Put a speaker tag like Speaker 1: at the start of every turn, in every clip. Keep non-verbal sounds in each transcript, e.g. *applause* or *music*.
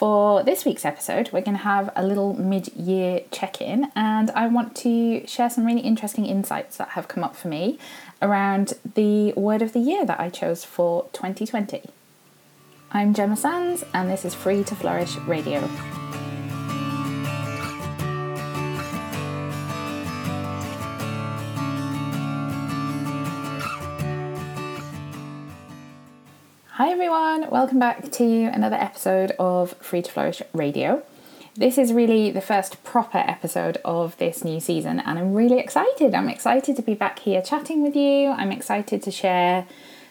Speaker 1: for this week's episode, we're going to have a little mid year check in, and I want to share some really interesting insights that have come up for me around the word of the year that I chose for 2020. I'm Gemma Sands, and this is Free to Flourish Radio. Hi everyone, welcome back to another episode of Free to Flourish Radio. This is really the first proper episode of this new season, and I'm really excited. I'm excited to be back here chatting with you. I'm excited to share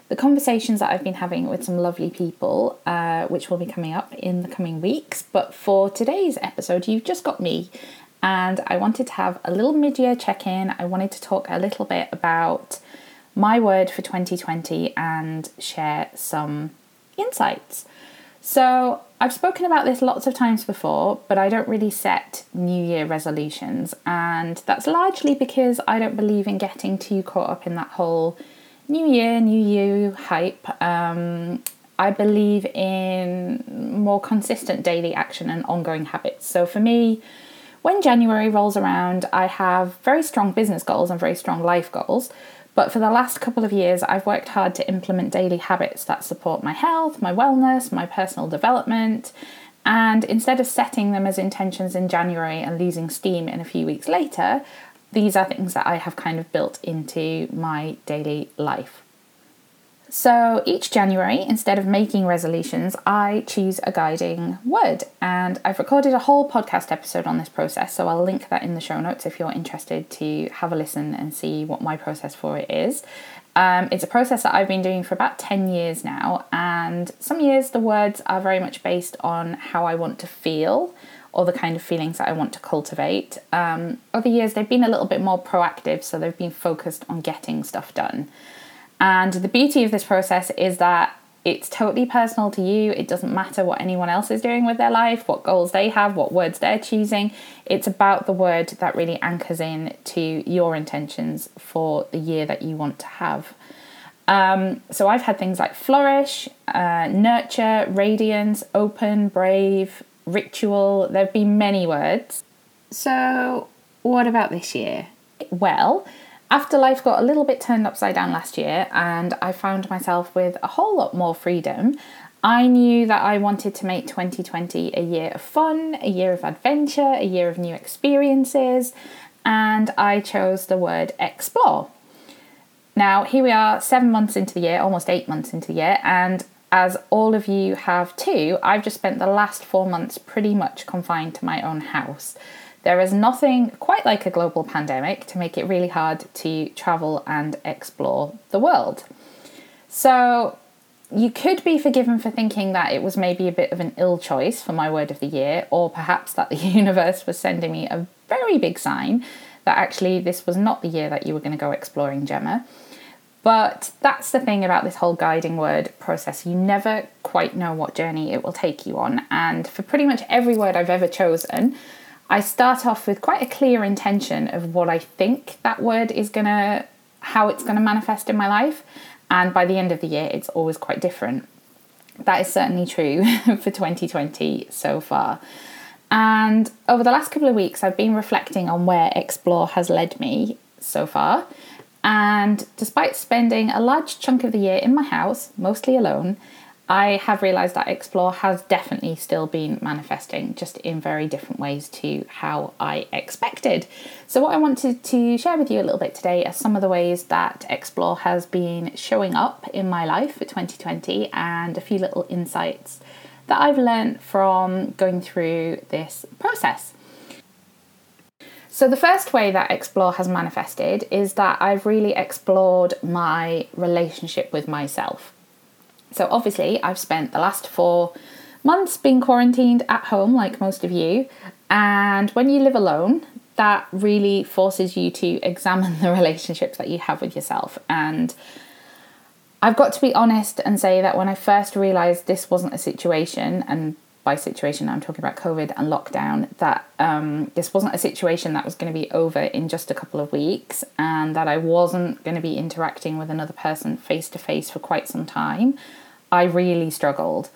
Speaker 1: the conversations that I've been having with some lovely people, uh, which will be coming up in the coming weeks. But for today's episode, you've just got me, and I wanted to have a little mid year check in. I wanted to talk a little bit about my word for 2020 and share some insights. So, I've spoken about this lots of times before, but I don't really set New Year resolutions, and that's largely because I don't believe in getting too caught up in that whole New Year, New You hype. Um, I believe in more consistent daily action and ongoing habits. So, for me, when January rolls around, I have very strong business goals and very strong life goals. But for the last couple of years, I've worked hard to implement daily habits that support my health, my wellness, my personal development. And instead of setting them as intentions in January and losing steam in a few weeks later, these are things that I have kind of built into my daily life. So each January, instead of making resolutions, I choose a guiding word. And I've recorded a whole podcast episode on this process, so I'll link that in the show notes if you're interested to have a listen and see what my process for it is. Um, it's a process that I've been doing for about 10 years now, and some years the words are very much based on how I want to feel or the kind of feelings that I want to cultivate. Um, other years they've been a little bit more proactive, so they've been focused on getting stuff done. And the beauty of this process is that it's totally personal to you. It doesn't matter what anyone else is doing with their life, what goals they have, what words they're choosing. It's about the word that really anchors in to your intentions for the year that you want to have. Um, so I've had things like flourish, uh, nurture, radiance, open, brave, ritual. There have been many words. So, what about this year? Well, after life got a little bit turned upside down last year and I found myself with a whole lot more freedom, I knew that I wanted to make 2020 a year of fun, a year of adventure, a year of new experiences, and I chose the word explore. Now, here we are, seven months into the year, almost eight months into the year, and as all of you have too, I've just spent the last four months pretty much confined to my own house. There is nothing quite like a global pandemic to make it really hard to travel and explore the world. So, you could be forgiven for thinking that it was maybe a bit of an ill choice for my word of the year, or perhaps that the *laughs* universe was sending me a very big sign that actually this was not the year that you were going to go exploring Gemma. But that's the thing about this whole guiding word process. You never quite know what journey it will take you on. And for pretty much every word I've ever chosen, I start off with quite a clear intention of what I think that word is going to, how it's going to manifest in my life. And by the end of the year, it's always quite different. That is certainly true *laughs* for 2020 so far. And over the last couple of weeks, I've been reflecting on where Explore has led me so far. And despite spending a large chunk of the year in my house, mostly alone, I have realised that Explore has definitely still been manifesting, just in very different ways to how I expected. So, what I wanted to share with you a little bit today are some of the ways that Explore has been showing up in my life for 2020 and a few little insights that I've learned from going through this process. So, the first way that Explore has manifested is that I've really explored my relationship with myself. So, obviously, I've spent the last four months being quarantined at home, like most of you. And when you live alone, that really forces you to examine the relationships that you have with yourself. And I've got to be honest and say that when I first realised this wasn't a situation, and by situation I'm talking about COVID and lockdown, that um, this wasn't a situation that was going to be over in just a couple of weeks, and that I wasn't going to be interacting with another person face to face for quite some time, I really struggled.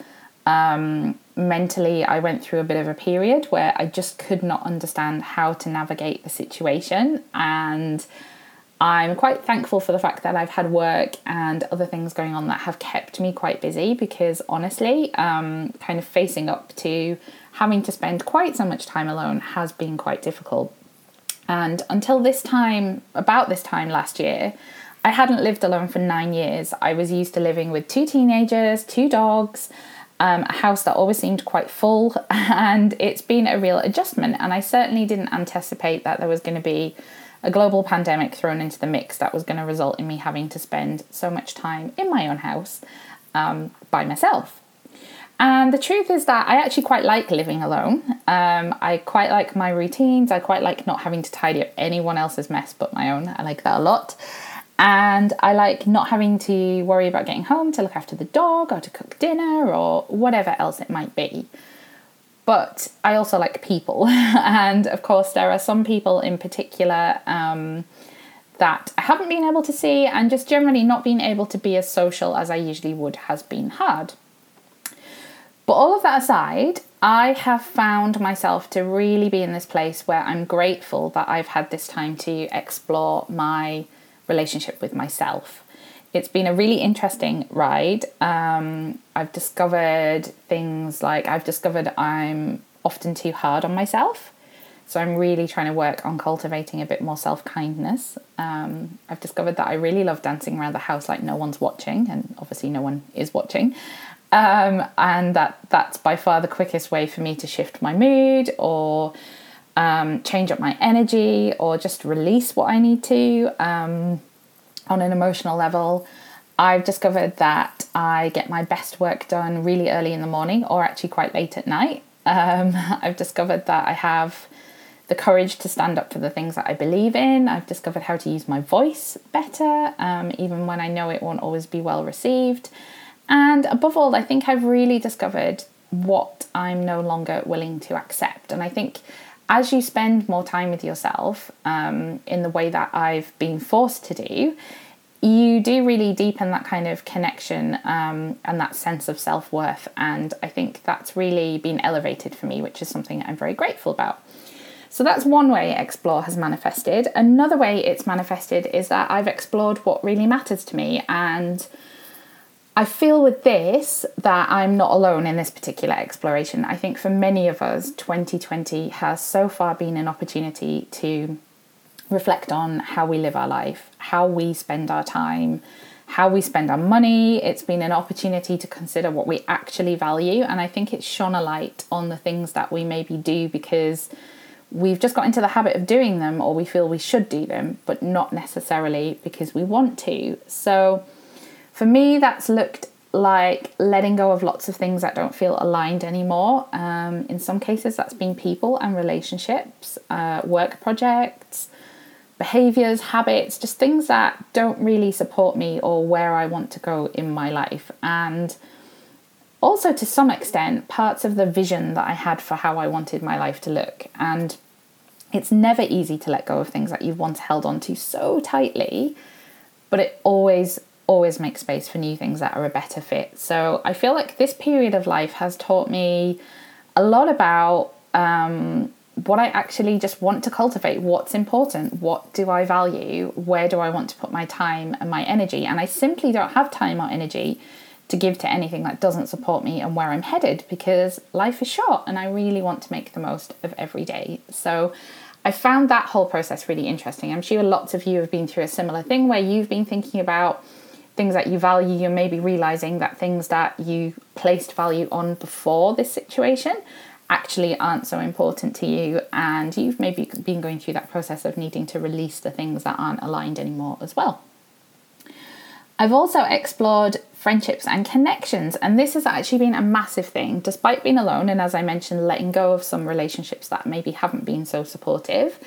Speaker 1: Um, mentally I went through a bit of a period where I just could not understand how to navigate the situation and I'm quite thankful for the fact that I've had work and other things going on that have kept me quite busy because honestly, um, kind of facing up to having to spend quite so much time alone has been quite difficult. And until this time, about this time last year, I hadn't lived alone for nine years. I was used to living with two teenagers, two dogs, um, a house that always seemed quite full, *laughs* and it's been a real adjustment. And I certainly didn't anticipate that there was going to be a global pandemic thrown into the mix that was going to result in me having to spend so much time in my own house um, by myself. And the truth is that I actually quite like living alone. Um, I quite like my routines. I quite like not having to tidy up anyone else's mess but my own. I like that a lot. And I like not having to worry about getting home to look after the dog or to cook dinner or whatever else it might be. But I also like people. *laughs* and of course, there are some people in particular um, that I haven't been able to see, and just generally not being able to be as social as I usually would has been hard. But all of that aside, I have found myself to really be in this place where I'm grateful that I've had this time to explore my relationship with myself. It's been a really interesting ride. Um, I've discovered things like I've discovered I'm often too hard on myself. So I'm really trying to work on cultivating a bit more self kindness. Um, I've discovered that I really love dancing around the house like no one's watching, and obviously no one is watching. Um, and that that's by far the quickest way for me to shift my mood or um, change up my energy or just release what I need to um, on an emotional level. I've discovered that I get my best work done really early in the morning or actually quite late at night. Um, *laughs* I've discovered that I have the courage to stand up for the things that I believe in. I've discovered how to use my voice better, um, even when I know it won't always be well received. And above all, I think I've really discovered what I'm no longer willing to accept. And I think as you spend more time with yourself um, in the way that I've been forced to do, you do really deepen that kind of connection um, and that sense of self worth. And I think that's really been elevated for me, which is something I'm very grateful about. So that's one way Explore has manifested. Another way it's manifested is that I've explored what really matters to me and I feel with this that I'm not alone in this particular exploration. I think for many of us, 2020 has so far been an opportunity to reflect on how we live our life, how we spend our time, how we spend our money. It's been an opportunity to consider what we actually value. And I think it's shone a light on the things that we maybe do because we've just got into the habit of doing them or we feel we should do them, but not necessarily because we want to. So, for me, that's looked like letting go of lots of things that don't feel aligned anymore. Um, in some cases, that's been people and relationships, uh, work projects, behaviors, habits, just things that don't really support me or where I want to go in my life. And also, to some extent, parts of the vision that I had for how I wanted my life to look. And it's never easy to let go of things that you've once held on to so tightly, but it always always make space for new things that are a better fit. So I feel like this period of life has taught me a lot about um, what I actually just want to cultivate, what's important, what do I value, where do I want to put my time and my energy. And I simply don't have time or energy to give to anything that doesn't support me and where I'm headed because life is short and I really want to make the most of every day. So I found that whole process really interesting. I'm sure lots of you have been through a similar thing where you've been thinking about things that you value, you may be realizing that things that you placed value on before this situation actually aren't so important to you, and you've maybe been going through that process of needing to release the things that aren't aligned anymore as well. I've also explored friendships and connections, and this has actually been a massive thing. Despite being alone, and as I mentioned, letting go of some relationships that maybe haven't been so supportive,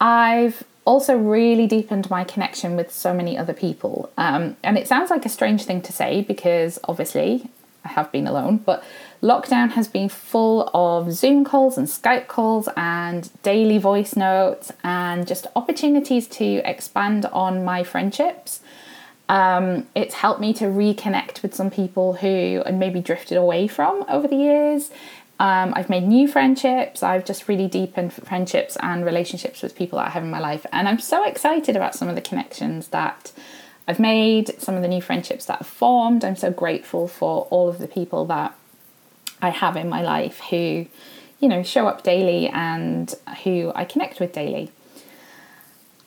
Speaker 1: I've also really deepened my connection with so many other people. Um, and it sounds like a strange thing to say because obviously I have been alone, but lockdown has been full of Zoom calls and Skype calls and daily voice notes and just opportunities to expand on my friendships Um, it's helped me to reconnect with some people who had maybe drifted away from over the years. Um, I've made new friendships. I've just really deepened friendships and relationships with people that I have in my life. And I'm so excited about some of the connections that I've made, some of the new friendships that have formed. I'm so grateful for all of the people that I have in my life who, you know, show up daily and who I connect with daily.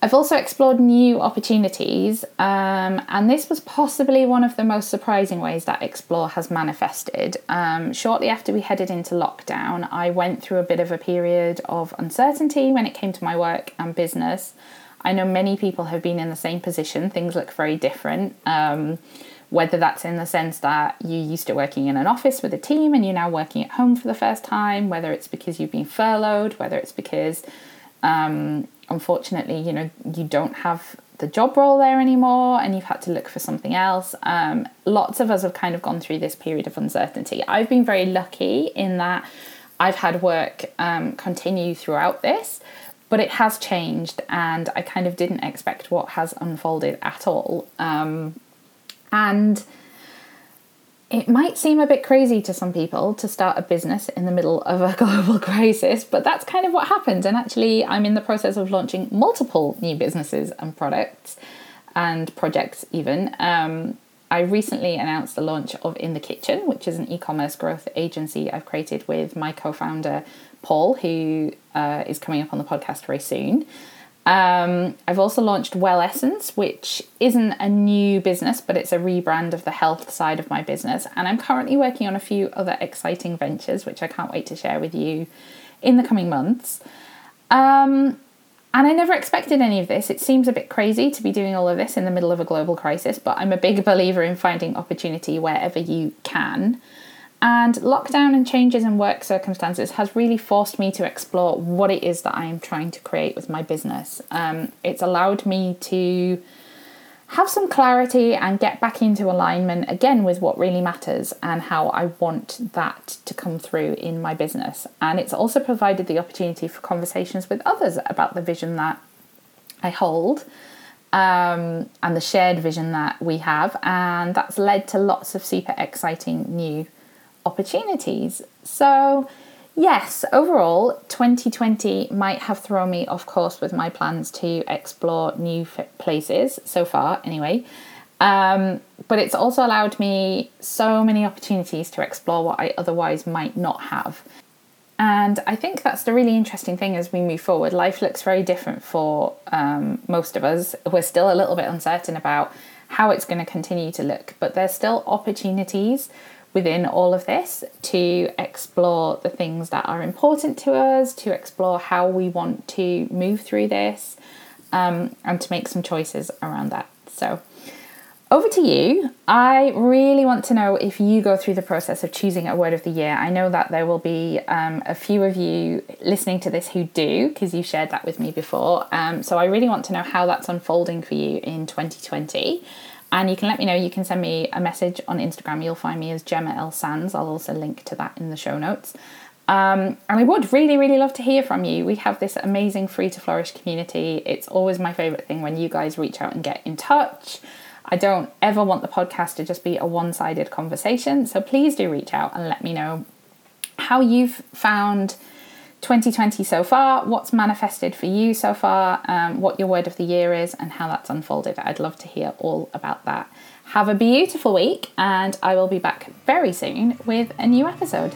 Speaker 1: I've also explored new opportunities, um, and this was possibly one of the most surprising ways that Explore has manifested. Um, shortly after we headed into lockdown, I went through a bit of a period of uncertainty when it came to my work and business. I know many people have been in the same position, things look very different. Um, whether that's in the sense that you're used to working in an office with a team and you're now working at home for the first time, whether it's because you've been furloughed, whether it's because um, unfortunately, you know, you don't have the job role there anymore and you've had to look for something else. Um, lots of us have kind of gone through this period of uncertainty. I've been very lucky in that I've had work um, continue throughout this, but it has changed and I kind of didn't expect what has unfolded at all. Um, and it might seem a bit crazy to some people to start a business in the middle of a *laughs* global crisis, but that's kind of what happened. And actually, I'm in the process of launching multiple new businesses and products and projects, even. Um, I recently announced the launch of In the Kitchen, which is an e commerce growth agency I've created with my co founder, Paul, who uh, is coming up on the podcast very soon. Um, I've also launched Well Essence, which isn't a new business, but it's a rebrand of the health side of my business. And I'm currently working on a few other exciting ventures, which I can't wait to share with you in the coming months. Um, and I never expected any of this. It seems a bit crazy to be doing all of this in the middle of a global crisis, but I'm a big believer in finding opportunity wherever you can. And lockdown and changes in work circumstances has really forced me to explore what it is that I am trying to create with my business. Um, it's allowed me to have some clarity and get back into alignment again with what really matters and how I want that to come through in my business. And it's also provided the opportunity for conversations with others about the vision that I hold um, and the shared vision that we have. And that's led to lots of super exciting new opportunities. So, yes, overall, 2020 might have thrown me off course with my plans to explore new places so far, anyway. Um, but it's also allowed me so many opportunities to explore what I otherwise might not have. And I think that's the really interesting thing as we move forward. Life looks very different for um, most of us. We're still a little bit uncertain about how it's going to continue to look, but there's still opportunities within all of this to explore the things that are important to us, to explore how we want to move through this, um, and to make some choices around that. So, over to you. I really want to know if you go through the process of choosing a word of the year. I know that there will be um, a few of you listening to this who do, because you shared that with me before. Um, so I really want to know how that's unfolding for you in 2020. And you can let me know. You can send me a message on Instagram. You'll find me as Gemma L. Sands. I'll also link to that in the show notes. Um, and I would really, really love to hear from you. We have this amazing Free to Flourish community. It's always my favourite thing when you guys reach out and get in touch. I don't ever want the podcast to just be a one sided conversation. So please do reach out and let me know how you've found 2020 so far, what's manifested for you so far, um, what your word of the year is, and how that's unfolded. I'd love to hear all about that. Have a beautiful week, and I will be back very soon with a new episode.